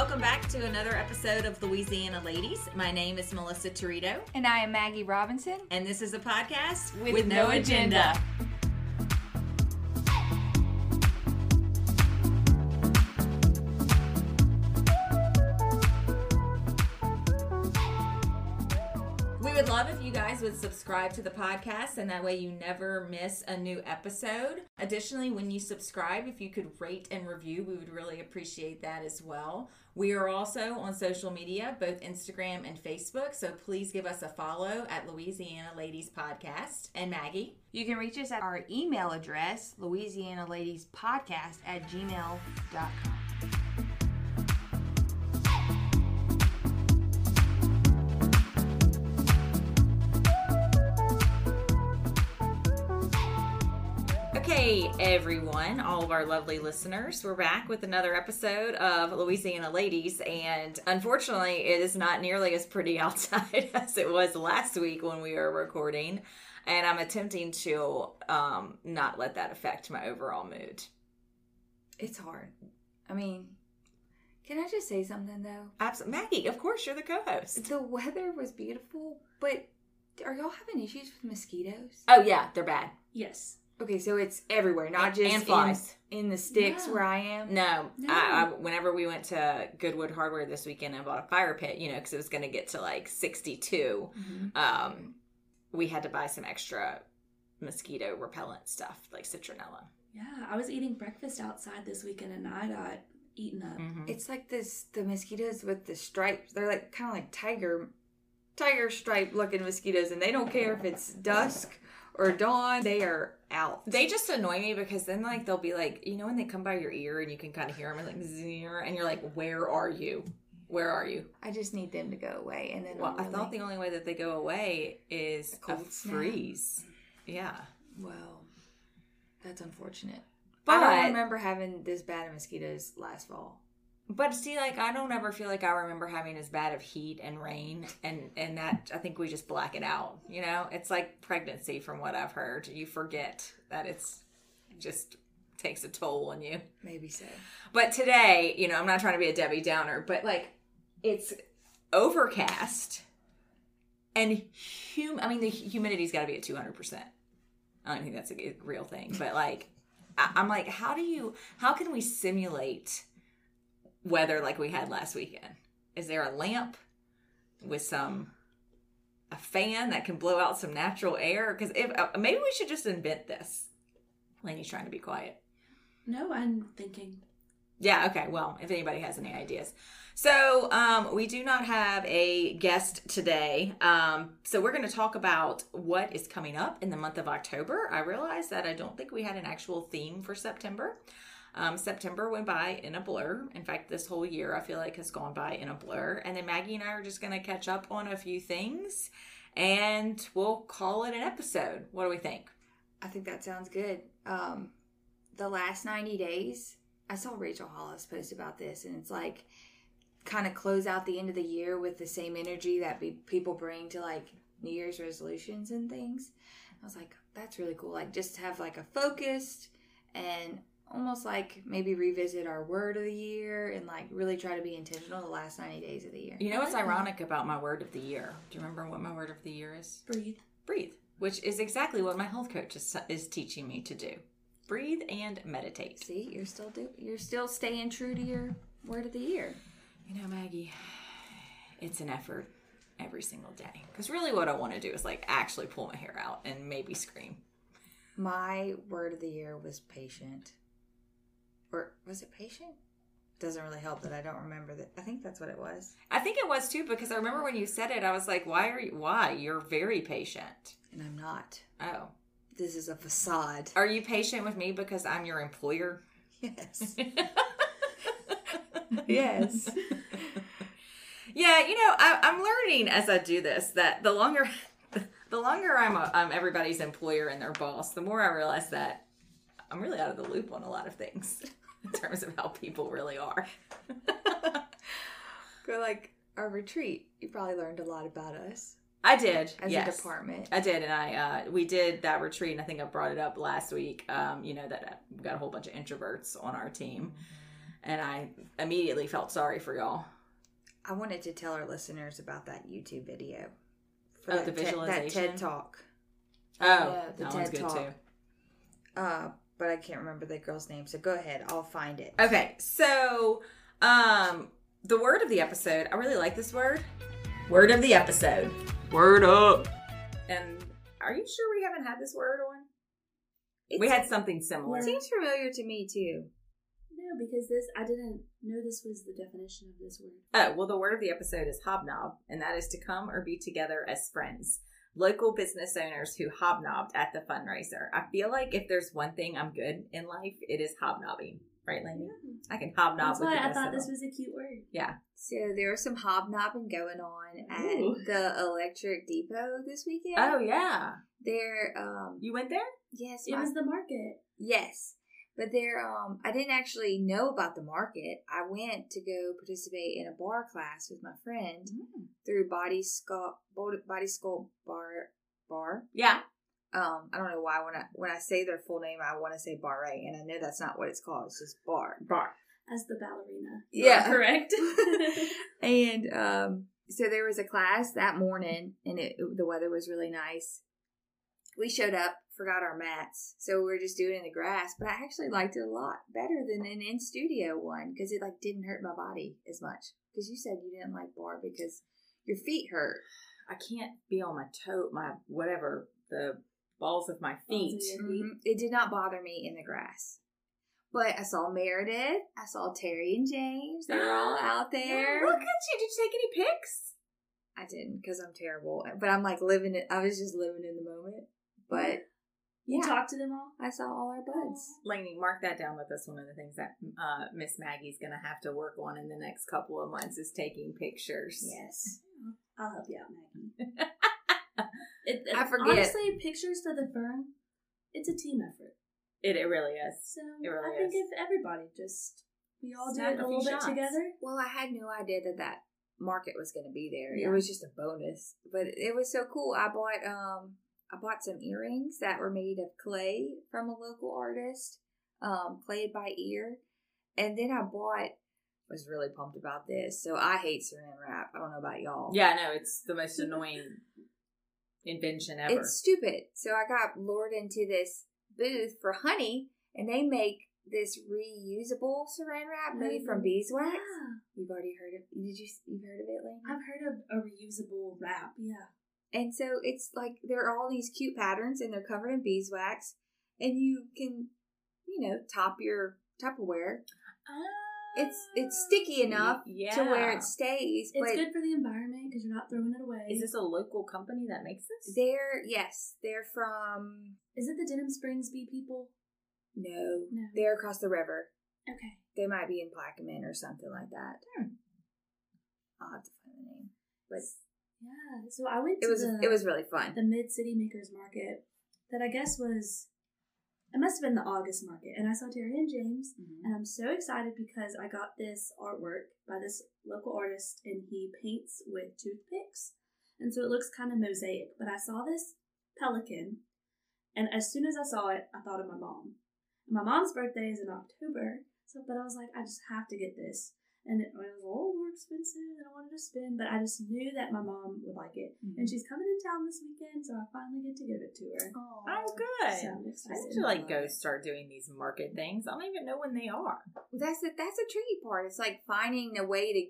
Welcome back to another episode of Louisiana Ladies. My name is Melissa Torito, And I am Maggie Robinson. and this is a podcast With no agenda. We would subscribe to the podcast, and that way you never miss a new episode. Additionally, when you subscribe, if you could rate and review, we would really appreciate that as well. We are also on social media, both Instagram and Facebook, so please give us a follow at Louisiana Ladies Podcast. And Maggie, You can reach us at our email address, Louisiana Ladies Podcast at gmail.com. Okay, everyone, all of our lovely listeners, we're back with another episode of Louisiana Ladies, and unfortunately, it is not nearly as pretty outside as it was last week when we were recording, and I'm attempting to um, not let that affect my overall mood. It's hard. I mean, can I just say something though? Absolutely, Maggie. Of course, you're the co-host. The weather was beautiful, but are y'all having issues with mosquitoes? Oh yeah, they're bad. Yes. Okay, so it's everywhere, not just and flies. in, in the sticks No. where I am. No, No. I, I, whenever we went to Goodwood Hardware this weekend and bought a fire pit, you know, because it was going to get to like 62, Mm-hmm. um, we had to buy some extra mosquito repellent stuff like citronella. Yeah, I was eating breakfast outside this weekend and I got eaten up. Mhm. It's like this the mosquitoes with the stripes. They're like kind of like tiger tiger stripe looking mosquitoes and they don't care if it's dusk or dawn. They are out. They just annoy me because then like they'll be like, you know, when they come by your ear and you can kind of hear them and like and you're like, where are you? Where are you? I just need them to go away and then Well, I thought the only way that they go away is A a cold snap. freeze. Yeah, Well, that's unfortunate. but I don't remember having this bad of mosquitoes last fall. But see, like I don't ever feel like I remember having as bad of heat and rain, and and that I think we just black it out. You know, it's like pregnancy, from what I've heard. You forget that it's just takes a toll on you. Maybe so. But today, you know, I'm not trying to be a Debbie Downer, but like it's overcast and hum. I mean, the humidity's got to be at 200. percent I don't think that's a real thing, but like I- I'm like, how do you? How can we simulate weather like we had last weekend? Is there a lamp with some a fan that can blow out some natural air? Because if uh, maybe we should just invent this. Lainey's trying to be quiet. No, I'm thinking. Yeah, okay. Well, if anybody has any ideas. So, um, we do not have a guest today. Um, so, we're going to talk about what is coming up in the month of October. I realize that I don't think we had an actual theme for September. Um, September went by in a blur. In fact, this whole year I feel like has gone by in a blur. And then Maggie and I are just going to catch up on a few things and we'll call it an episode. What do we think? I think that sounds good. Um, the last 90 days, I saw Rachel Hollis post about this, and it's like kind of close out the end of the year with the same energy that be, people bring to like New Year's resolutions and things. I was like, that's really cool. Like, just have like a focused and almost like maybe revisit our word of the year and like really try to be intentional the last 90 days of the year. You know what's ironic about my word of the year? Do you remember what my word of the year is? Breathe. breathe, which is exactly what my health coach is, is teaching me to do. Breathe and meditate. See, you're still do you're still staying true to your word of the year. You know, Maggie, it's an effort every single day. Because really, what I want to do is like actually pull my hair out and maybe scream. My word of the year was patient. Or was it patient? Doesn't really help that I don't remember that. I think that's what it was. I think it was too because I remember when you said it, I was like, "Why are you? Why? You're very patient." And I'm not. Oh, This is a facade. are you patient with me because I'm your employer? Yes. yes. Yeah, you know, I, I'm learning as I do this that the longer, the longer I'm, a, I'm everybody's employer and their boss, the more I realize that I'm really out of the loop on a lot of things in terms of how people really are. Go like our retreat. You probably learned a lot about us I did, as yes. a department. I did, and I uh, we did that retreat, and I think I brought it up last week. Um, you know that uh, we got a whole bunch of introverts on our team, and I immediately felt sorry for y'all. I wanted to tell our listeners about that YouTube video. Oh, that the Ted- that? TED Talk. Oh, Yeah, the that one's TED good Talk. too. Uh, but I can't remember the girl's name. So go ahead. I'll find it. Okay, so um the word of the episode, I really like this word. Word of the episode. Word up. And are you sure we haven't had this word on? we had something similar. It seems familiar to me too. No, because this I didn't know this was the definition of this word. Oh, well, the word of the episode is hobnob, and that is to come or be together as friends. Local business owners who hobnobbed at the fundraiser. I feel like if there's one thing I'm good in life, it is hobnobbing. Right, Lainey? I can hobnob That's with why the I thought this was a cute word. Yeah. So there was some hobnobbing going on Ooh. at the Electric Depot this weekend. Oh, yeah. There, um, You went there? yes, It my- was the market. yes, but there, um, I didn't actually know about the market. I went to go participate in a barre class with my friend through Body Skull, Body Skull Bar, Bar. Yeah. Um, I don't know why when I when I say their full name, I want to say Bar, and I know that's not what it's called. It's just Bar. Bar. As the ballerina. Yeah. Correct. And um, so there was a class that morning, and it, the weather was really nice. We showed up, forgot our mats, so we were just doing it in the grass. But I actually liked it a lot better than an in studio one because it like didn't hurt my body as much. Because you said you didn't like barre because your feet hurt. I can't be on my toe, my whatever, the balls of my feet. Of feet. Mhm. It did not bother me in the grass. But I saw Meredith, I saw Terry and James. They were all out there. Look at you. Did you take any pics? I didn't because I'm terrible. But I'm like living it. I was just living in the moment. But You yeah, talked to them all? I saw all our buds. Lainey, mark that down with us. One of the things that uh, Miss Maggie's going to have to work on in the next couple of months is taking pictures. Yes. I'll help you out, Maggie. It, I forget. Honestly, pictures for the firm, it's a team effort. It, it really is. So It really I think is. if everybody just we all Snap do it a a few little bit together. Well, I had no idea that that market was going to be there. Yeah. It was just a bonus, but it was so cool. I bought um I bought some earrings that were made of clay from a local artist, um, clayed by ear, and then I bought. Was really pumped about this. So I hate saran wrap. I don't know about y'all. Yeah, no, it's the most annoying invention ever. It's stupid. So I got lured into this booth for honey, and they make this reusable saran wrap made from beeswax. Yeah. You've already heard of? Did you? You've heard of it, Lane? I've heard of a reusable wrap. Yeah. And so it's like there are all these cute patterns, and they're covered in beeswax, and you can, you know, top your Tupperware. It's it's sticky enough yeah. to where it stays. It's good for the environment because you're not throwing it away. Is this a local company that makes this? they're yes, they're from Is it the Denham Springs Bee people? no, No. they're across the river. Okay. They might be in Plaquemine or something like that. Hmm. I'll have to find the name. But Yeah. So I went to it was the, it was really fun. the Mid City Makers Market that I guess was it must have been the August market, and I saw Terry and James, mm-hmm. and I'm so excited because I got this artwork by this local artist, and he paints with toothpicks, and so it looks kind of mosaic. But I saw this pelican, and as soon as I saw it, I thought of my mom. My mom's birthday is in October, so but I was like, I just have to get this. And it was a little more expensive than I wanted to spend, but I just knew that my mom would like it. And mm-hmm. she's coming in town this weekend, so I finally get to give it to her. Oh, good. So I'm I need to like go start doing these market things. I don't even know when they are. Well, that's the that's the tricky part. It's like finding a way to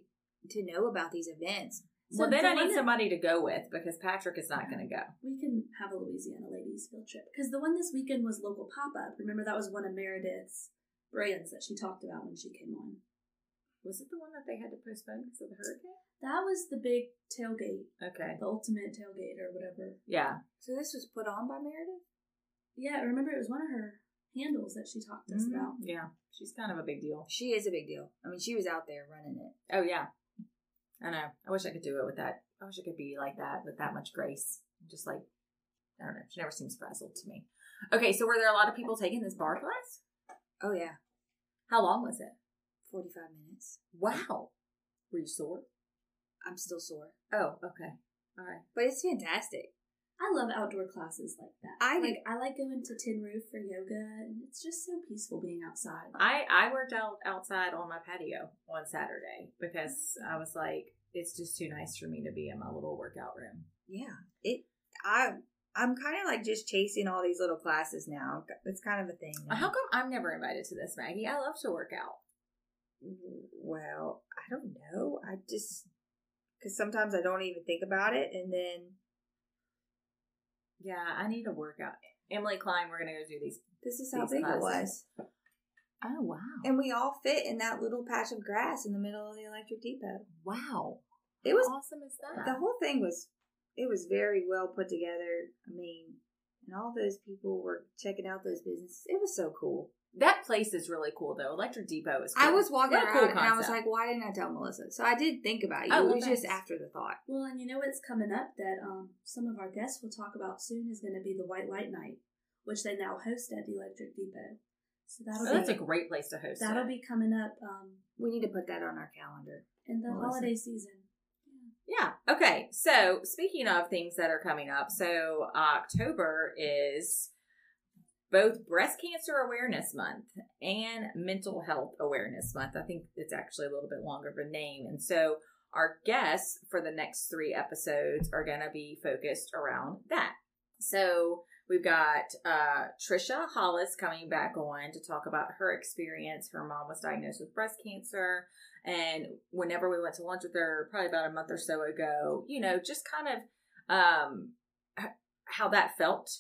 to know about these events. So well, then the I one need that- somebody to go with because Patrick is not going to go. We can have a Louisiana ladies field trip because the one this weekend was local pop up. Remember that was one of Meredith's brands that she talked about when she came on. Was it the one that they had to postpone because of the hurricane? That was the big tailgate, Okay. the ultimate tailgate or whatever. Yeah. So this was put on by Meredith. Yeah, I remember it was one of her handles that she talked to us Mhm. about. Yeah. She's kind of a big deal. She is a big deal. I mean, she was out there running it. Oh yeah. I know. I wish I could do it with that. I wish I could be like that with that much grace. Just like I don't know. She never seems frazzled to me. Okay, so were there a lot of people taking this barre class? Oh yeah, How long was it? Forty five minutes. Wow. Were you sore? I'm still sore, Oh, okay. All right. but it's fantastic. I love outdoor classes like that. I like I like going to Tin Roof for yoga, and it's just so peaceful being outside. I I worked out outside on my patio on Saturday because I was like, it's just too nice for me to be in my little workout room. Yeah, it. I I'm kind of like just chasing all these little classes now. It's kind of a thing. now. How come I'm never invited to this, Maggie? I love to work out. Well, I don't know. I just because sometimes I don't even think about it, and then Yeah, I need a workout. Emily Klein, we're gonna go do these. this is how big it was, Oh wow! and we all fit in that little patch of grass in the middle of the electric depot. wow, It was How awesome is that? the whole thing was it was very well put together. I mean, and all those people were checking out those businesses. It was so cool. That place is really cool though. Electric Depot is. Cool. I was walking What around cool and I was like, why didn't I tell Melissa? So I did think about you. Oh, it well, was just after the thought. Well, and you know what's coming up that um, some of our guests will talk about soon is going to be the White Light Night, which they now host at the Electric Depot. So that'll Oh, that's a great place to host. that'll it. be coming up um, We need to put that on our calendar. in the Melissa. holiday season. Yeah. Okay. So speaking of things that are coming up, so October is both Breast Cancer Awareness Month and Mental Health Awareness Month. I think it's actually a little bit longer of a name. And so our guests for the next three episodes are going to be focused around that. So we've got uh, Trisha Hollis coming back on to talk about her experience. Her mom was diagnosed with breast cancer. And whenever we went to lunch with her, probably about a month or so ago, you know, just kind of um, how that felt,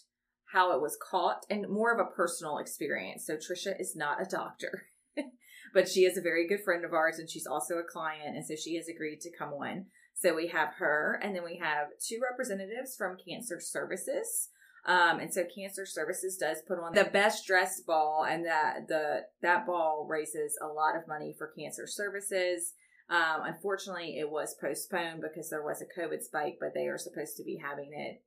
how it was caught, and more of a personal experience. So Trisha is not a doctor, but she is a very good friend of ours, and she's also a client, and so she has agreed to come on. So we have her, and then we have two representatives from Cancer Services. Um, and so Cancer Services does put on the best dressed ball, and that the that ball raises a lot of money for Cancer Services. Um, unfortunately, it was postponed because there was a COVID spike, but they are supposed to be having it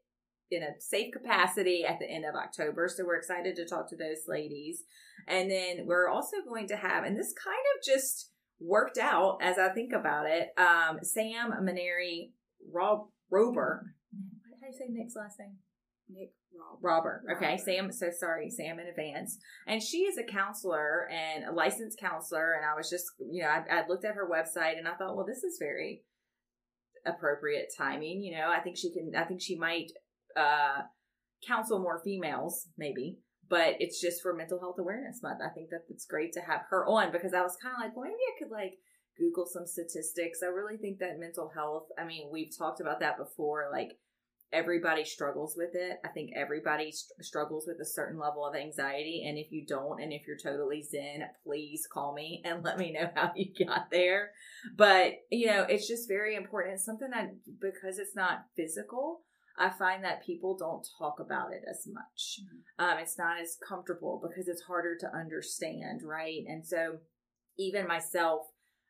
in a safe capacity at the end of October. So we're excited to talk to those ladies. And then we're also going to have, and this kind of just worked out as I think about it. Um, Sam Maneri Rob Rober. How do you say Nick's last name? Nick Rob. Robert. Okay, Robert. Sam. So sorry, Sam in advance. And she is a counselor and a licensed counselor. And I was just, you know, I, I looked at her website and I thought, well, this is very appropriate timing. You know, I think she can. I think she might uh, counsel more females, maybe. But it's just for Mental Health Awareness Month. I think that it's great to have her on because I was kind of like, well, maybe I could like Google some statistics. I really think that mental health. I mean, we've talked about that before. Like everybody struggles with it. I think everybody st- struggles with a certain level of anxiety. And if you don't, and if you're totally zen, please call me and let me know how you got there. But, you know, it's just very important. It's something that, because it's not physical, I find that people don't talk about it as much. Um, it's not as comfortable because it's harder to understand, right? And so, even myself,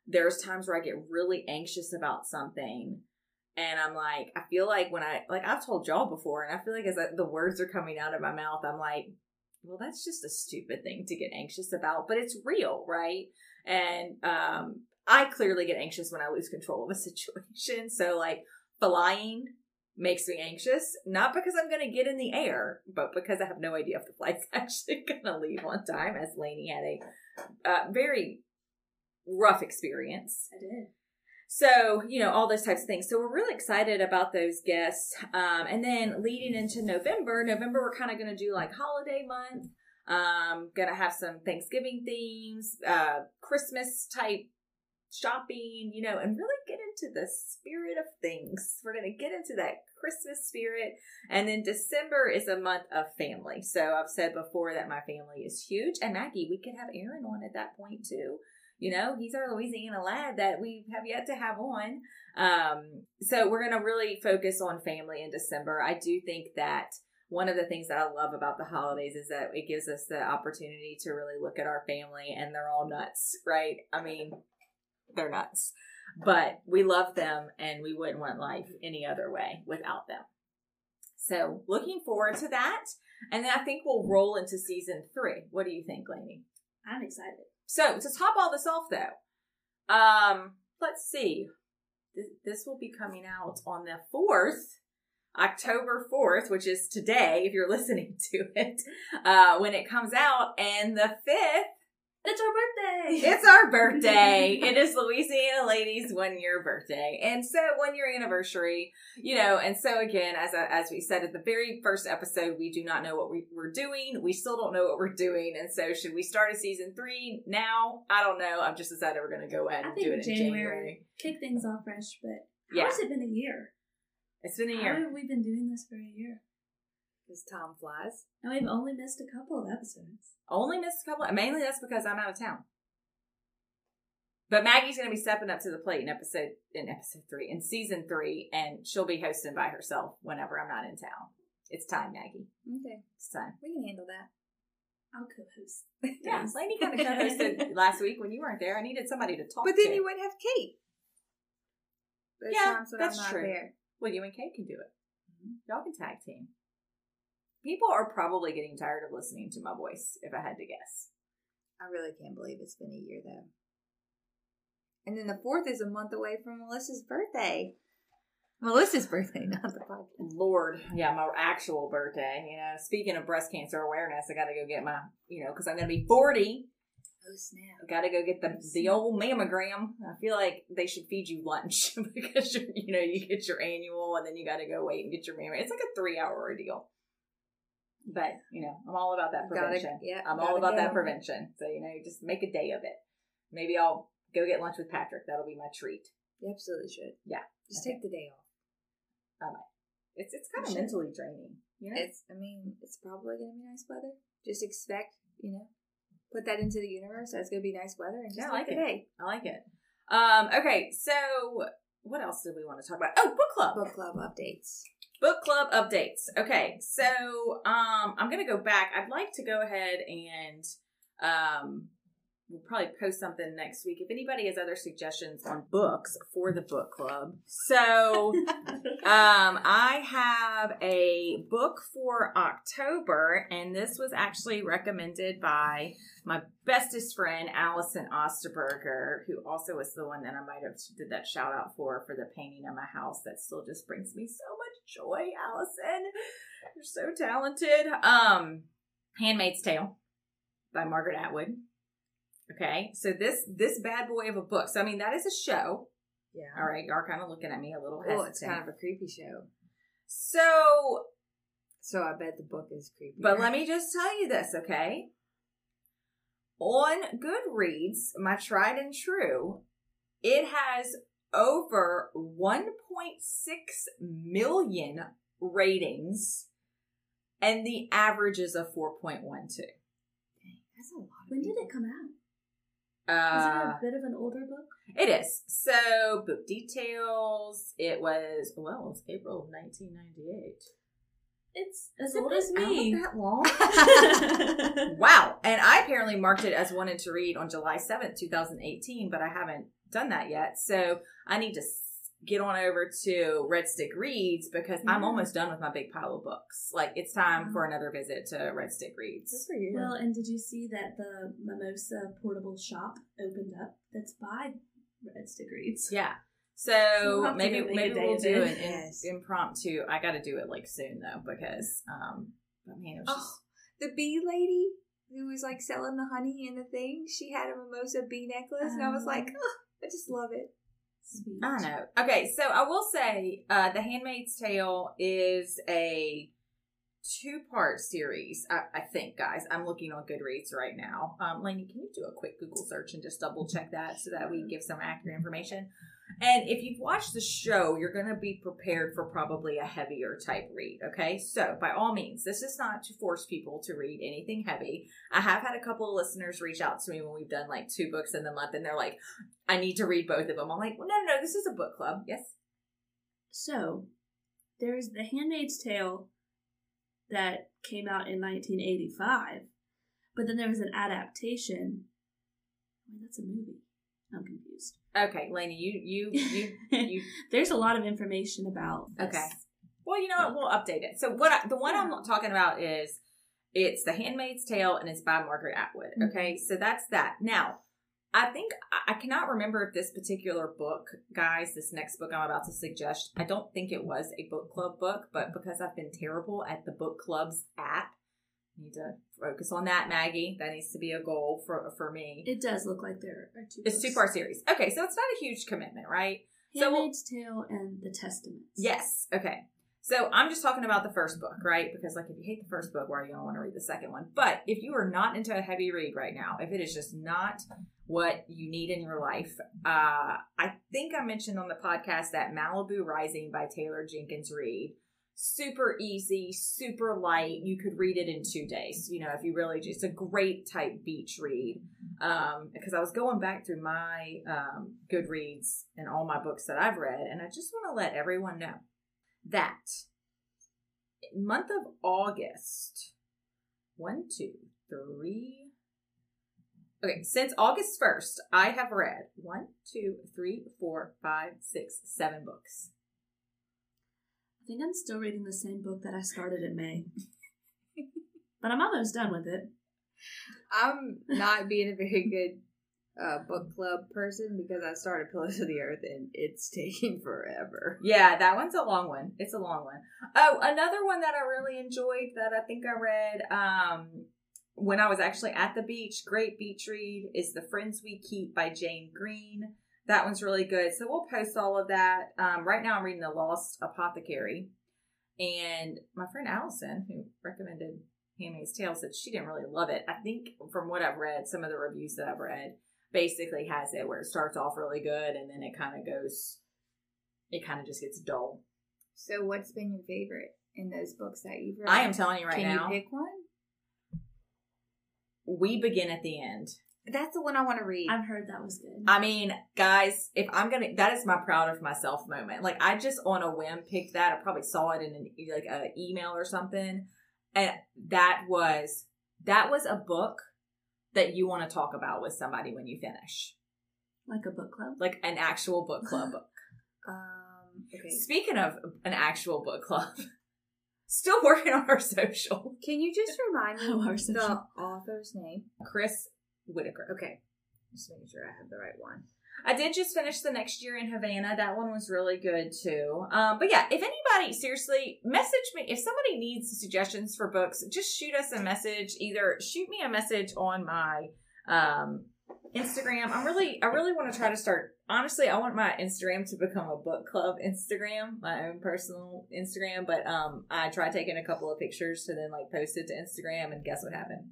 there's times where I get really anxious about something and I'm like, I feel like when I like I've told y'all before, and I feel like as I, the words are coming out of my mouth, I'm like, well, that's just a stupid thing to get anxious about, but it's real, right? And um, I clearly get anxious when I lose control of a situation. So like flying makes me anxious, not because I'm going to get in the air, but because I have no idea if the flight's actually going to leave on time. As Lainey had a uh, very rough experience. I did. So, you know, all those types of things. So we're really excited about those guests. Um, and then leading into November, November, we're kind of going to do like holiday month. Um, gonna have some Thanksgiving themes, uh, Christmas type shopping, you know, and really into the spirit of things. We're gonna get into that Christmas spirit. And then December is a month of family. So I've said before that my family is huge. And Maggie, we could have Aaron on at that point too. You know, he's our Louisiana lad that we have yet to have on. Um, so we're going to really focus on family in December. I do think that one of the things that I love about the holidays is that it gives us the opportunity to really look at our family and they're all nuts, right? I mean, they're nuts, but we love them and we wouldn't want life any other way without them. So looking forward to that. And then I think we'll roll into season three. What do you think, Lainey? I'm excited. So to top all this off, though, um, let's see. This, will be coming out on the fourth, October 4th, which is today, if you're listening to it, uh, when it comes out. And the 5th, It's our birthday. it's our birthday. it is Louisiana Ladies' one year birthday. And so one year anniversary, you know, and so again, as, as we said at the very first episode, we do not know what we, we're doing. We still don't know what we're doing. And so should we start a season three now? I don't know. I've just decided we're going to go ahead I and think do it in January. January. Kick things off fresh, but Yeah. how has it been a year? It's been a year. How have we been doing this for a year? Because time flies. And we've only missed a couple of episodes. Only missed a couple. Mainly that's because I'm out of town. But Maggie's going to be stepping up to the plate in episode in episode three in season three, and she'll be hosting by herself whenever I'm not in town. It's time, Maggie. Okay, It's time. we can handle that. I'll co-host. Yeah, Lainey kind of co-hosted last week when you weren't there. I needed somebody to talk But then to. you wouldn't have Kate. Yeah, that's true. there. well, you and Kate can do it. Mm-hmm. Y'all can tag team. People are probably getting tired of listening to my voice, if I had to guess. I really can't believe it's been a year though. And then the fourth is a month away from Melissa's birthday. Melissa's birthday, not the podcast. Lord, yeah, my actual birthday. You know, speaking of breast cancer awareness, I got to go get my, you know, because I'm going to be 40. Oh snap! Got to go get the the old mammogram. I feel like they should feed you lunch because you're, you know you get your annual and then you got to go wait and get your mammogram. It's like a three hour ordeal. But you know, I'm all about that Gotta- prevention. yeah, I'm all gotta about that prevention. So you know, just make a day of it. Maybe I'll go get lunch with Patrick. That'll be my treat. You absolutely should. Yeah. Just Okay. take the day off. It's it's kind You of should. mentally draining. You know, It's. I mean, it's probably gonna be nice weather. Just expect, you know, put that into the universe. That it's gonna be nice weather, and just Yeah, I like it. day. I like it. Um, okay, so what else did we want to talk about? Oh, book club. Book club updates. Book club updates. Okay, so um, I'm gonna go back. I'd like to go ahead and um, we'll probably post something next week. If anybody has other suggestions on books for the book club, so um, I have a book for October, and this was actually recommended by my bestest friend Allison Osterberger, who also was the one that I might have did that shout out for for the painting of my house. That still just brings me so much joy, Allison. You're so talented. Um, Handmaid's Tale by Margaret Atwood. Okay, so this this bad boy of a book. So I mean that is a show. Yeah. All right, you are kind of looking at me a little Well, it's kind of a creepy show. so So I bet the book is creepy. But let me just tell you this, okay? On Goodreads, my tried and true, it has over 1.6 million ratings, and the average is a 4.12. That's a lot. when did it come out? Is Uh, it a bit of an older book? it is. So, book details, it was, well, it's April of 1998. It's as old as me. that long? wow. And I apparently marked it as wanted to read on July 7th, 2018, but I haven't done that yet. So I need to get on over to Red Stick Reads because I'm mm-hmm. almost done with my big pile of books. Like it's time for mm-hmm. another visit to Red Stick Good Reads. for you. Well, and did you see that the Mimosa portable shop opened up? That's by Red Stick Reads. Yeah. So So we'll maybe go make a maybe we'll do it. an in, impromptu. I got to do it like soon though because um, I mean it was oh, just the bee lady who was like selling the honey and the thing. She had a mimosa bee necklace, and I was like, Oh. oh, I just love it. Sweet. I know. Okay, so I will say, uh, The Handmaid's Tale is a two-part series. I, I think, guys. I'm looking on Goodreads right now. Um, Lainey, can you do a quick Google search and just double check that so that we give some accurate information? And if you've watched the show, you're going to be prepared for probably a heavier type read. Okay, so by all means, this is not to force people to read anything heavy. I have had a couple of listeners reach out to me when we've done like two books in the month, and they're like, I need to read both of them. I'm like, well, no, no, no, this is a book club. Yes. So, there's The Handmaid's Tale that came out in 1985, but then there was an adaptation. Oh, wait, that's a movie. I'm confused. Okay, Lainey, you, you, you, you. there's a lot of information about. This. Okay. Well, you know what? We'll update it. So what? I, the one I'm talking about is it's The Handmaid's Tale, and it's by Margaret Atwood. Mm-hmm. Okay, so that's that. Now, I think I- cannot remember if this particular book, guys, this next book I'm about to suggest, I don't think it was a book club book, but because I've been terrible at the book club's app, need to focus on that, Maggie. That needs to be a goal for for me. It does look like there are two. It's two part series. Okay, so it's not a huge commitment, right? So we'll- Tale and The Testaments. Yes. Okay. So I'm just talking about the first book, right? Because like if you hate the first book, why are you gonna want to read the second one? But if you are not into a heavy read right now, if it is just not what you need in your life, uh, I think I mentioned on the podcast that Malibu Rising by Taylor Jenkins Reid. Super easy, super light. You could read it in two days. You know, if you really just a great type beach read. Um, because I was going back through my um, Goodreads and all my books that I've read, and I just want to let everyone know that month of August, one, two, three. Okay, since August 1st, I have read one, two, three, four, five, six, seven books. I think I'm still reading the same book that I started in May. but I'm almost done with it. I'm not being a very good uh, book club person because I started Pillars of the Earth and it's taking forever. Yeah, that one's a long one. It's a long one. Oh, another one that I really enjoyed that I think I read um, when I was actually at the beach, great beach read, is The Friends We Keep by Jane Green. That one's really good. So we'll post all of that. Um, right now I'm reading The Lost Apothecary. And my friend Allison, who recommended Handmaid's Tale, said she didn't really love it. I think from what I've read, some of the reviews that I've read basically has it where it starts off really good and then it kind of goes, it kind of just gets dull. So, what's been your favorite in those books that you've read? I am telling you right Can now, you pick one? we begin at the end. That's the one I want to read. I've heard that was good. I mean, guys, if I'm gonna, that is my proud of myself moment. Like I just on a whim picked that. I probably saw it in an like a email or something, and that was that was a book that you want to talk about with somebody when you finish, like a book club. like an actual book club book. um, okay. Speaking of an actual book club, still working on our social. Can you just remind me Oh, our the social. author's name? Chris Whitaker. Okay. Just making sure I have the right one. I did just finish the next year in Havana. That one was really good too. Um, but yeah, if anybody seriously message me if somebody needs suggestions for books, just shoot us a message. Either shoot me a message on my um, Instagram. I'm really, I really want to try to start. Honestly, I want my Instagram to become a book club Instagram, my own personal Instagram. But um, I tried taking a couple of pictures to then like post it to Instagram, and guess what happened?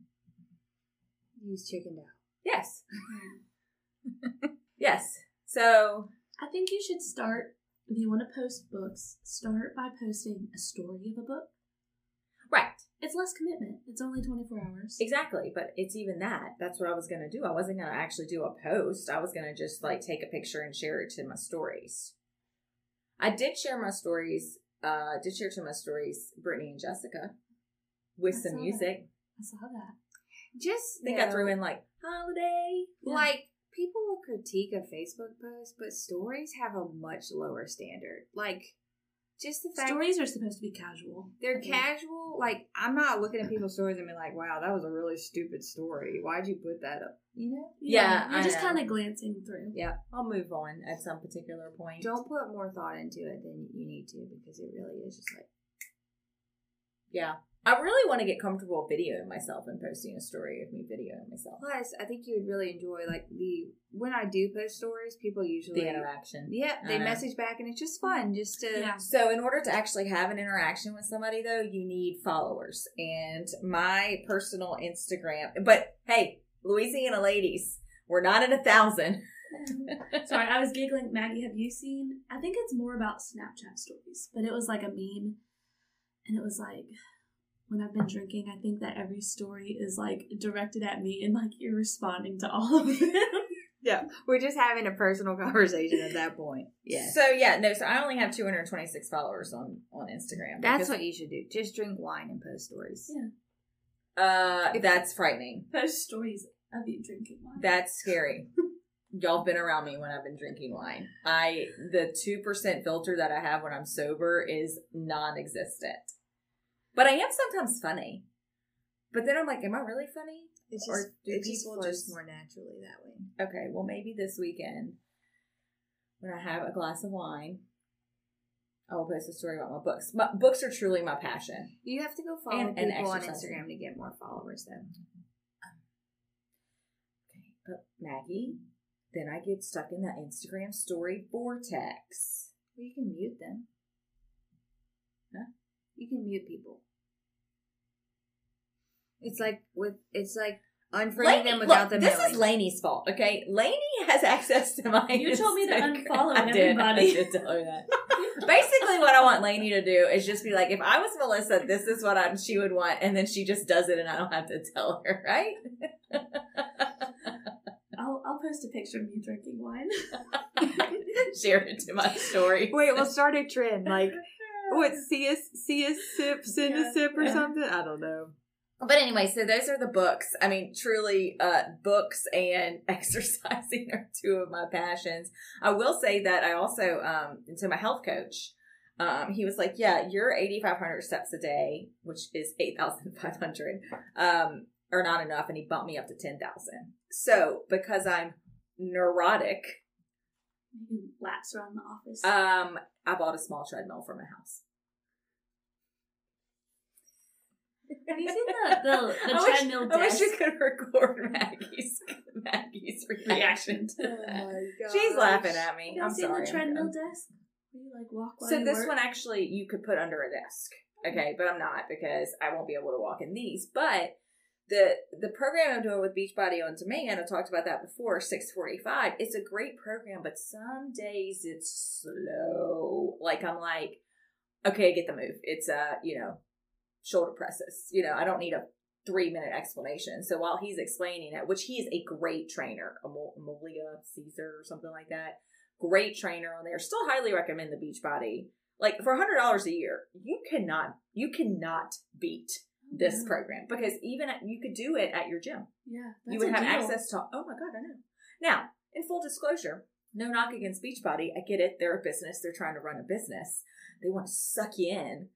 Use chicken dough. Yes, yes. So I think you should start if you want to post books. Start by posting a story of a book. right. It's less commitment. It's only 24 hours. Exactly, but it's even that. That's what I was gonna do. I wasn't gonna actually do a post. I was gonna just like take a picture and share it to my stories. I did share my stories. Uh, did share to my stories, Brittany and Jessica, with I some saw that. music. I saw that. Just I think know, I threw in like holiday. Yeah. like people will critique a Facebook post, but stories have a much lower standard. Like just the fact Stories are supposed to be casual. they're I think. casual. Like I'm not looking at people's stories and be like, "Wow, that was a really stupid story. Why'd you put that up?" You know. Yeah, you're I just kind of glancing through. Yeah. I'll move on at some particular point. Don't put more thought into it than you need to because it really is just like Yeah, I really want to get comfortable videoing myself and posting a story of me videoing myself. Plus, I think you would really enjoy like the when I do post stories, people usually The interaction. Yeah, they uh-huh. message back and it's just fun just to Yeah. So, in order to actually have an interaction with somebody, though, you need followers. And my personal Instagram, but hey, Louisiana ladies, we're not at a thousand. Sorry, I was giggling. Maggie, have you seen? I think it's more about Snapchat stories, but it was like a meme, and it was like when I've been drinking, I think that every story is like directed at me, and like you're responding to all of them. Yeah, we're just having a personal conversation at that point. Yeah, So yeah, no. So I only have 226 followers on on Instagram. that's what you should do. Just drink wine and post stories. Yeah. Uh, that's frightening. Post stories of you drinking wine. That's scary. Y'all been around me when I've been drinking wine. I the two percent filter that I have when I'm sober is non-existent. But I am sometimes funny. But then I'm like, am I really funny? It's Or just do it's just people flows just- more naturally that way. Okay, well, maybe this weekend when I have a glass of wine, I will post a story about my books. My books are truly my passion. You have to go follow And- and people on. Instagram to get more followers, though. Okay, but Maggie, then I get stuck in that Instagram story vortex. Well, you can mute them. Huh? You can mute people. It's like with it's like unfriending them without look, them This knowing. is Lainey's fault, okay? Lainey has access to my. You told me to unfollow I did. everybody. I did tell her that. Basically, what I want Lainey to do is just be like, if I was Melissa, this is what I, she would want, and then she just does it, and I don't have to tell her, right? I'll I'll post a picture of me drinking wine. Share it to my story. Wait, we'll start a trend like what? See us, see us sip, send Yeah. a sip or something. I don't know. But anyway, so those are the books. I mean, truly, uh, books and exercising are two of my passions. I will say that I also, um, and so my health coach, um, he was like, yeah, you're 8,500 steps a day, which is 8,500, um, are not enough. And he bumped me up to 10,000. So because I'm neurotic, Maybe laps around the office. um, I bought a small treadmill for my house. Have you seen the the, the I wish- treadmill I wish you could record Maggie's Maggie's reaction to Oh that. She's laughing at me. You I'm seen sorry. the treadmill I'm- desk? You like walk So you this work? one actually you could put under a desk. Okay, but I'm not because I won't be able to walk in these. But the the program I'm doing with Beachbody on Demand, I talked about that before, 645. It's a great program, but some days it's slow. Like I'm like, okay, get the move. It's uh, you know, shoulder presses. You know, I don't need a three minute explanation. So while he's explaining it, which he is a great trainer, Amolia Cesar or something like that, great trainer on there. Still highly recommend the Beachbody. Like for hundred dollars a year, you cannot you cannot beat this Yeah. program because even at, you could do it at your gym. Yeah, you would have deal. access to. Oh my god, I know. Now, in full disclosure, no knock against Beachbody. I get it. They're a business. They're trying to run a business. They want to suck you in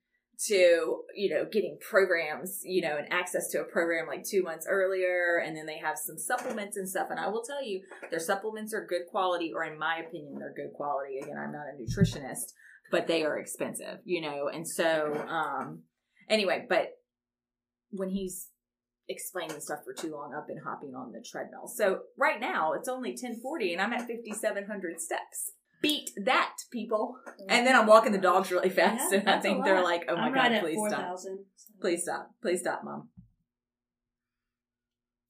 to you know getting programs you know and access to a program like two months earlier and then they have some supplements and stuff and i will tell you their supplements are good quality or in my opinion they're good quality again i'm not a nutritionist but they are expensive you know and so um anyway but when he's explaining stuff for too long i've been hopping on the treadmill so right now it's only 1040 and i'm at 5700 steps beat that people and then i'm walking the dogs really fast Yeah, and i think they're like oh my I'm god right please stop 4,000. Please stop. Please stop, Mom.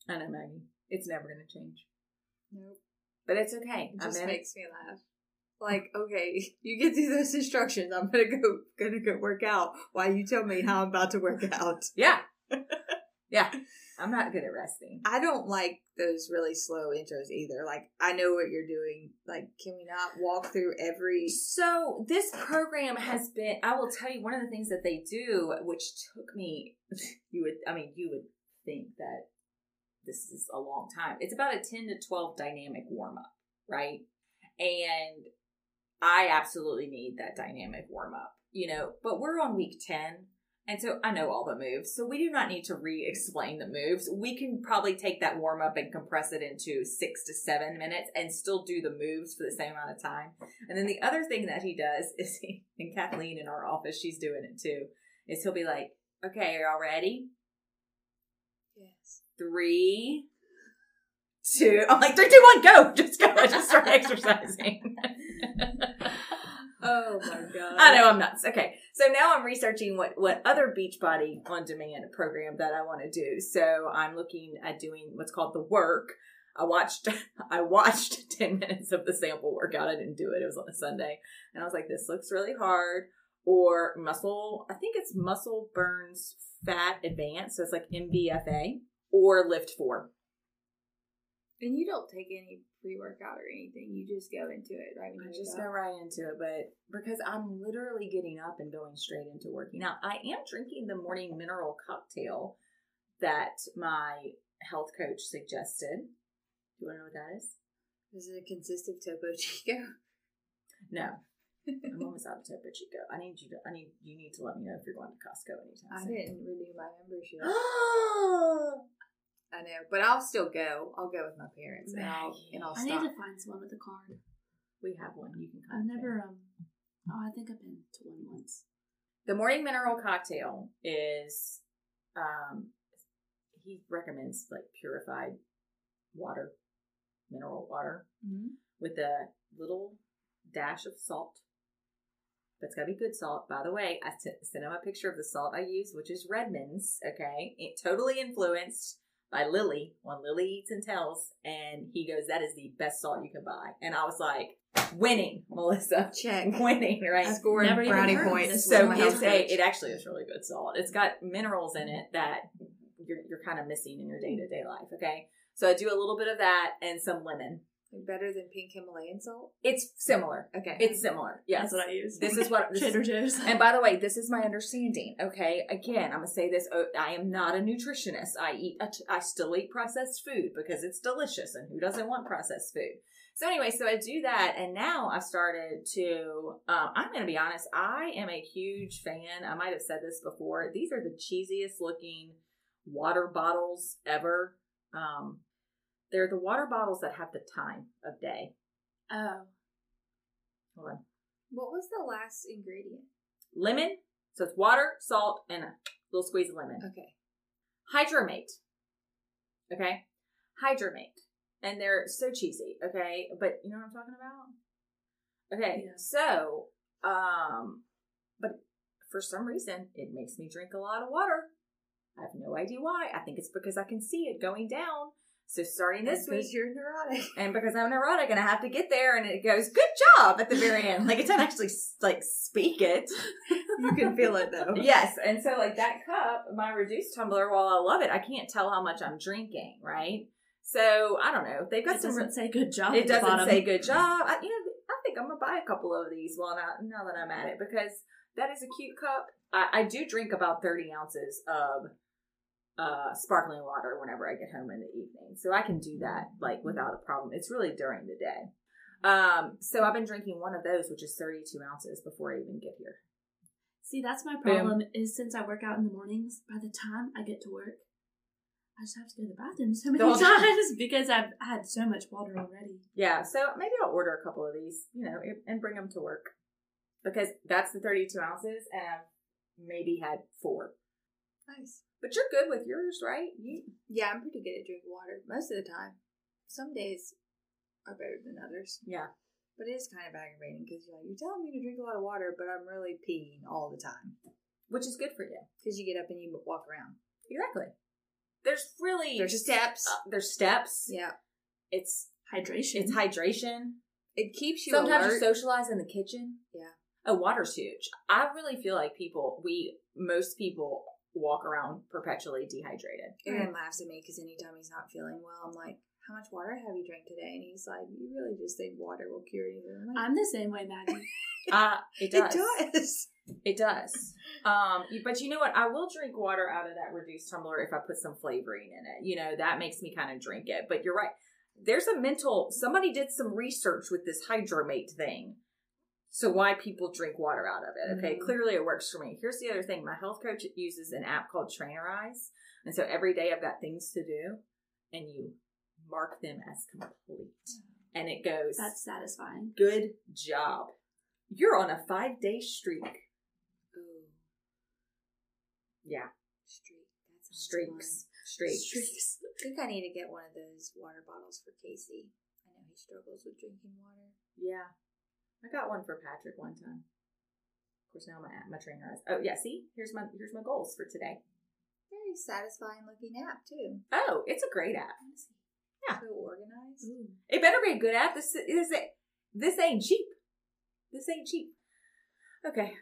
I know, Maggie. It's never going to change. Nope. But it's okay. It just makes me laugh. Like, okay, you get through those instructions. I'm gonna go, gonna go work out while you tell me how I'm about to work out. Yeah. yeah. I'm not good at resting. I don't like those really slow intros either. Like, I know what you're doing. Like, can we not walk through every? So this program has been I will tell you one of the things that they do, which took me you would I mean, you would think that this is a long time. It's about a 10 to 12 dynamic warm up, right? And I absolutely need that dynamic warm up, you know, but we're on week 10. And so I know all the moves. So we do not need to re explain the moves. We can probably take that warm up and compress it into six to seven minutes and still do the moves for the same amount of time. And then the other thing that he does is, he, and Kathleen in our office, she's doing it too, is he'll be like, okay, are y'all ready? Yes. Three, two. I'm like, three, two, one, go. Just go. I just start exercising. Oh my god. I know I'm nuts. Okay, so now I'm researching what what other Beachbody on demand program that I want to do. So I'm looking at doing what's called the work. I watched I watched ten minutes of the sample workout. I didn't do it. It was on a Sunday, and I was like, this looks really hard. Or muscle. I think it's muscle burns fat advance. So it's like MBFA or Lift Four. And you don't take any pre workout or anything. You just go into it right I just go right into it, but because I'm literally getting up and going straight into working out, I am drinking the morning mineral cocktail that my health coach suggested. Do you want to know what that is? Does it consist of Topo Chico? No, I'm almost out of Topo Chico. I need you to. I need you need to let me know if you're going to Costco anytime I soon. didn't renew my membership. I know, but I'll still go. I'll go with my parents, and I'll and I'll I need to find someone with a card. We have one. You can. I've never um. Oh, I think I've been to one once. The morning mineral cocktail is, um, he recommends like purified water, mineral water Mhm. with a little dash of salt. But it's got to be good salt. By the way, I t- sent him a picture of the salt I use, which is Redmond's. Okay, it totally influenced by Lily on Lily Eats and Tells, and he goes, "That is the best salt you can buy." And I was like, "Winning, Melissa, Check. winning, right?" I scored Never brownie points. So one. it's a it actually is really good salt. It's got minerals in it that you're you're kind of missing in your day to day life. Okay, so I do a little bit of that and some lemon. Better than pink Himalayan salt. It's similar. Okay. It's similar. Yes. That's what I use. This is what this Trader Joe's. and by the way, this is my understanding. Okay, again, I'm gonna say this. oh, I am not a nutritionist. I eat. A t- I still eat processed food because it's delicious, and who doesn't want processed food? So anyway, so I do that, and now I've started to. Um, I'm gonna be honest. I am a huge fan. I might have said this before. These are the cheesiest looking water bottles ever. Um, they're the water bottles that have the time of day. oh, Hold on. What was the last ingredient? Lemon. So it's water, salt, and a little squeeze of lemon. Okay. Hydromate. Okay? Hydromate. And they're so cheesy, okay? But you know what I'm talking about? Okay, Yeah. so, um, but for some reason, it makes me drink a lot of water. I have no idea why. I think it's because I can see it going down. So starting this Because week, you're neurotic. and because I'm neurotic and I have to get there, and it goes, "Good job" at the very end. Like it doesn't actually like speak it. you can feel it though. Yes, and so like that cup, my Reduce tumbler, while I love it, I can't tell how much I'm drinking, right? So I don't know. They've got it some. doesn't say good job. it at doesn't bottom. say good job. I, you know, I think I'm gonna buy a couple of these while now, now that I'm at it because that is a cute cup. I, I do drink about 30 ounces of uh, sparkling water whenever I get home in the evening, so I can do that like without a problem. It's really during the day. Um, so I've been drinking one of those, which is 32 ounces before I even get here. See, that's my Boom. problem. Is since I work out in the mornings, by the time I get to work, I just have to go to the bathroom so many The whole time. times because I've had so much water already. Yeah, so maybe I'll order a couple of these, you know, and bring them to work because that's the 32 ounces, and I've maybe had four. Nice. But you're good with yours, right? You, Yeah, I'm pretty good at drinking water most of the time. Some days are better than others, yeah, but it is kind of aggravating because you're like, you're telling me to drink a lot of water, but I'm really peeing all the time which is good for you. because you get up and you walk around. Exactly. There's really There's steps. uh, there's steps. Yeah, It's Hydration. it's hydration. it keeps you Sometimes alert. you socialize in the kitchen. Yeah. Oh, water's huge. I really feel like people, we most people walk around perpetually dehydrated. Aaron laughs at me because anytime he's not feeling well, I'm like, "How much water have you drank today?" And he's like, "You really just think water will cure you?" I'm like, I'm the same way, Maggie. Uh, it does. It does. It does. Um, but you know what? I will drink water out of that Reduce tumbler if I put some flavoring in it. You know, that makes me kind of drink it. But you're right. There's a mental, somebody did some research with this hydromate thing. So why people drink water out of it. Okay. Mhm. Clearly it works for me. Here's the other thing. My health coach uses an app called Trainerize. And so every day I've got things to do and you mark them as complete. And it goes, That's satisfying. good job. You're on a five day streak. Ooh, Yeah. streak. Streaks. Streaks. Streaks. I think I need to get one of those water bottles for Casey. I know he struggles with drinking water. Yeah. I got one for Patrick one time. Of course now my my trainer has Oh yeah, see? Here's my here's my goals for today. Very satisfying looking app too. Oh, it's a great app. Yeah. So organized. Ooh. It better be a good app. This this this ain't cheap. This ain't cheap. Okay.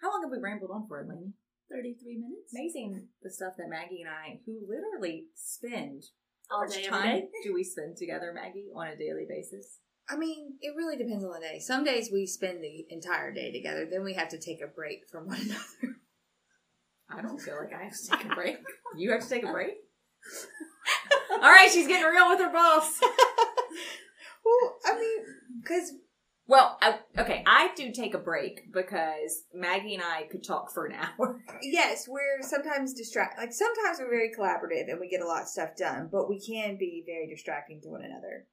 How long have we rambled on for, Lainey? 33 minutes? Amazing the stuff that Maggie and I, who literally spend All day, time day? do we spend together, Maggie, on a daily basis? I mean, it really depends on the day. Some days we spend the entire day together. Then we have to take a break from one another. I don't feel like I have to take a break. You have to take a break? All right, she's getting real with her boss. well, I mean, because Well, I, okay, I do take a break because Maggie and I could talk for an hour. Yes, we're sometimes distract. Like sometimes we're very collaborative and we get a lot of stuff done, but we can be very distracting to one another.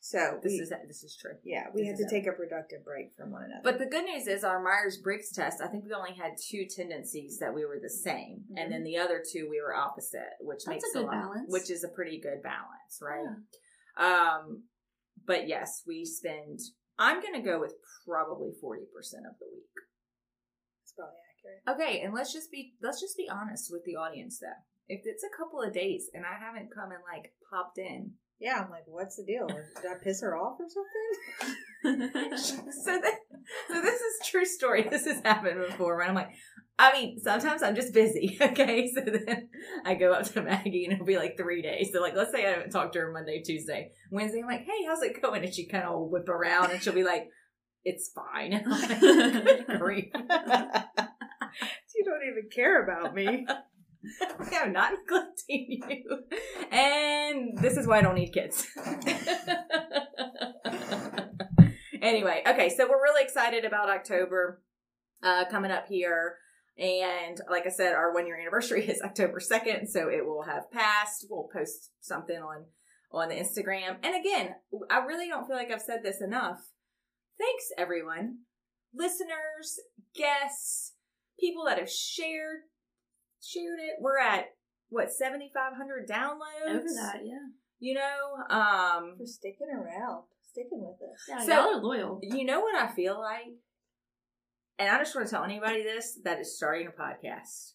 So This we, is this is true. yeah, we this is to take a productive break from one another. But the good news is our Myers Briggs test. I think we only had two tendencies that we were the same, and then the other two we were opposite, which That's makes a good lot, balance. which is a pretty good balance, right? Yeah. Um, but yes, we spend. I'm going to go with probably forty percent of the week. it's probably accurate. Okay, and let's just be let's just be honest with the audience though. If it's a couple of days and I haven't come and like popped in, Yeah, I'm like, what's the deal? Did I piss her off or something? so that so this is true story. This has happened before, right? I'm like, I mean, sometimes I'm just busy. Okay, so then I go up to Maggie and it'll be like three days. So like, let's say I haven't talked to her Monday, Tuesday, Wednesday. I'm like, hey, how's it going? And she kind of whip around and she'll be like, it's fine. I'm like, "Good grief. you don't even care about me. I'm not neglecting you. And this is why I don't need kids. anyway, okay, so we're really excited about October uh, coming up here. And like I said, our one year anniversary is October 2nd, so it will have passed. We'll post something on on the Instagram. And again, I really don't feel like I've said this enough. Thanks everyone. Listeners, guests, people that have shared shared it. We're at what, 7500 downloads? Over that, yeah. You know, um For sticking around, sticking with us. Yeah, So- y'all are loyal. You know what I feel like? And I just want to tell anybody this that is starting a podcast.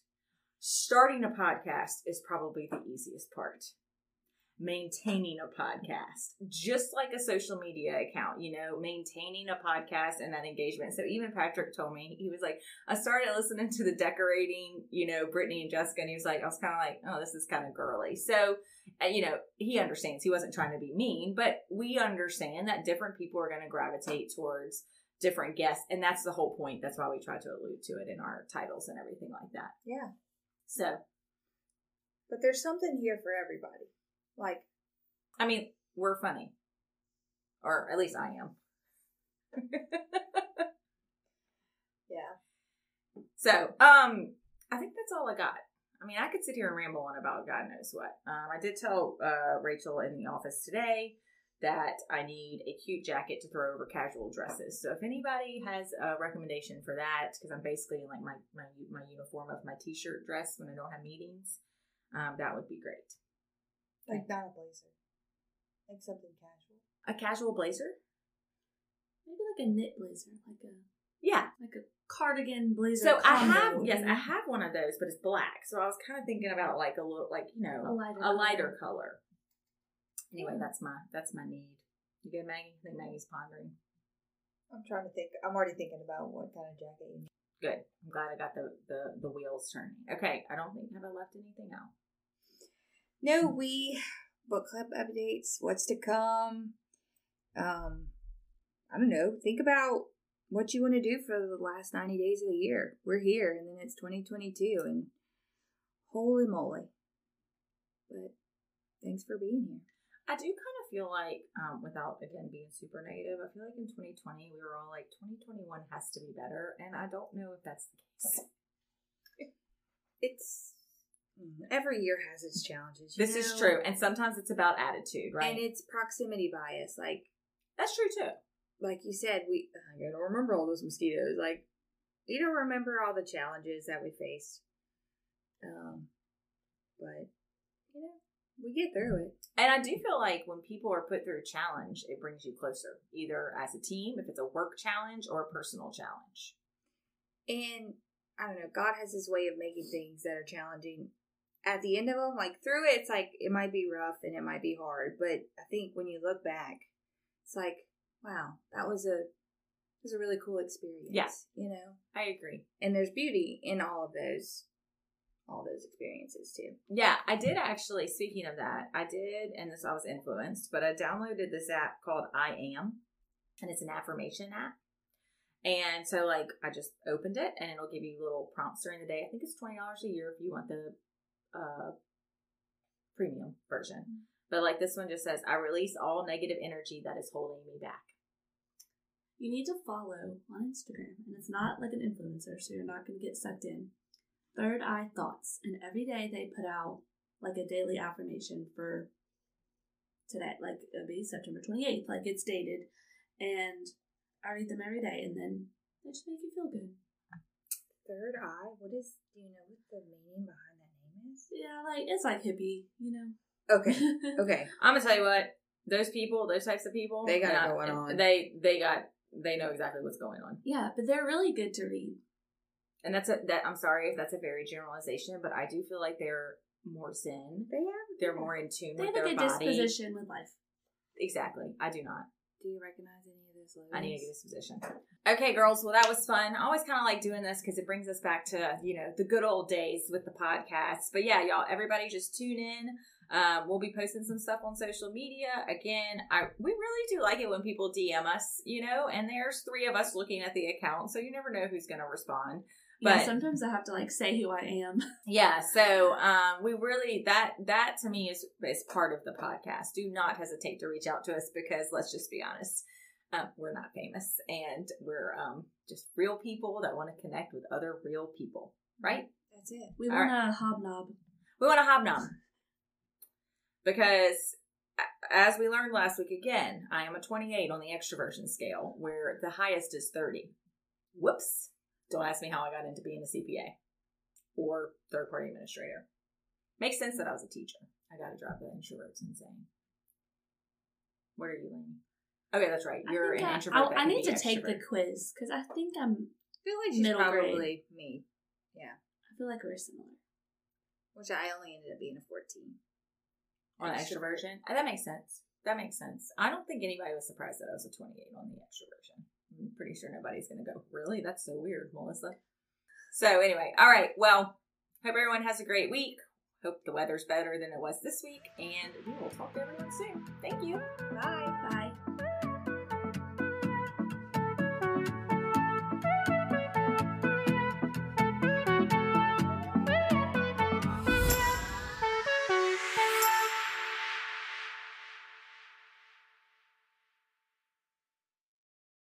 Starting a podcast is probably the easiest part. Maintaining a podcast, just like a social media account, you know, maintaining a podcast and that engagement. So even Patrick told me, he was like, I started listening to the decorating, you know, Brittany and Jessica, and he was like, I was kind of like, oh, this is kind of girly. So, uh, you know, he understands. He wasn't trying to be mean, but we understand that different people are going to gravitate towards different guests. And that's the whole point. That's why we try to allude to it in our titles and everything like that. Yeah. So, But there's something here for everybody. Like, I mean, we're funny. Or at least I am. yeah. So, um, I think that's all I got. I mean, I could sit here and ramble on about God knows what. Um, I did tell uh, Rachel in the office today that I need a cute jacket to throw over casual dresses. So if anybody has a recommendation for that, because I'm basically in like my, my my uniform of my t-shirt dress when I don't have meetings, um, that would be great. Like not a blazer. Like something casual. A casual blazer? Maybe like a knit blazer, like a Yeah. like a cardigan blazer. So I have yes. I have one of those, but it's black. So I was kind of thinking about like a little like you know a lighter, a lighter color. Anyway, that's my that's my need. You good, Maggie? I think Maggie's pondering. I'm trying to think. I'm already thinking about what kind of jacket you need. Good. I'm glad I got the the, the wheels turning. Okay, I don't think have I left anything out. No, we book club updates, what's to come. Um, I don't know. Think about what you want to do for the last 90 days of the year. We're here, and then it's 2022, and holy moly. But thanks for being here. I do kind of feel like, um, without again being super negative, I feel like in 2020 we were all like, 2021 has to be better, and I don't know if that's the case. It's every year has its challenges. This is true, and sometimes it's about attitude, right? and it's proximity bias. Like that's true too. like you said, we I don't remember all those mosquitoes. Like you don't remember all the challenges that we faced. Um, but you know, we get through it. And I do feel like when people are put through a challenge, it brings you closer, either as a team, if it's a work challenge, or a personal challenge. And I don't know, God has his way of making things that are challenging. At the end of them, like through it, it's like it might be rough and it might be hard, but I think when you look back, it's like, wow, that was a it was a really cool experience. Yeah. you know. I agree. And there's beauty in all of those, all those experiences too. Yeah, I did actually. Speaking of that, I did, and this I was influenced, but I downloaded this app called I Am, and it's an affirmation app. And so, like, I just opened it, and it'll give you little prompts during the day. I think it's twenty dollars a year if you want the uh, premium version. But like this one just says, "I release all negative energy that is holding me back." you need to follow on Instagram, and it's not like an influencer, so you're not going to get sucked in. Third Eye Thoughts, and every day they put out like a daily affirmation for today, like it'll be September 28th, like it's dated, and I read them every day, and then they just make you feel good. Third eye. What is? Do you know what the meaning behind that name is? Yeah, like it's like hippie, you know. Okay. Okay. I'm gonna tell you what. Those people, those types of people, They got it yeah, going on. They they got they know exactly what's going on. yeah, but they're really good to read. And that's a that I'm sorry if that's a very generalization, but I do feel like they're more zen. They have. They're more in tune They with have a their good body. disposition with life. Exactly. I do not. Do you recognize any of need to get need position. Okay, girls. Well, that was fun. I always kind of like doing this because it brings us back to you know the good old days with the podcast. But yeah, y'all, everybody just tune in. Um, we'll be posting some stuff on social media. Again, I we really do like it when people DM us, you know, and there's three of us looking at the account, so you never know who's going to respond. yeah, But- sometimes I have to like say who I am. Yeah, so um, we really that that to me is is part of the podcast. Do not hesitate to reach out to us because let's just be honest, um, we're not famous and we're um, just real people that want to connect with other real people, right? That's it. We want a hobnob. We want to hobnob because as we learned last week again, I am a 28 on the extroversion scale, where the highest is 30. Whoops! Don't ask me how I got into being a CPA or third party administrator. Makes sense that I was a teacher. I got to drop the introverts insane. What are you, Lainey? Okay, that's right. You're I, an I- introvert. I, I need to take the quiz because I think I'm. I feel like she's Middle grade. probably me, Yeah. I feel like we're similar. which I only ended up being a 14. on Extrovert. extroversion. And that makes sense. That makes sense. I don't think anybody was surprised that I was a 28 on the extroversion. I'm pretty sure nobody's going to go, really? That's so weird, Melissa. So, anyway, all right. Well, hope everyone has a great week. Hope the weather's better than it was this week. And we will talk to everyone soon. Thank you. Bye. Bye.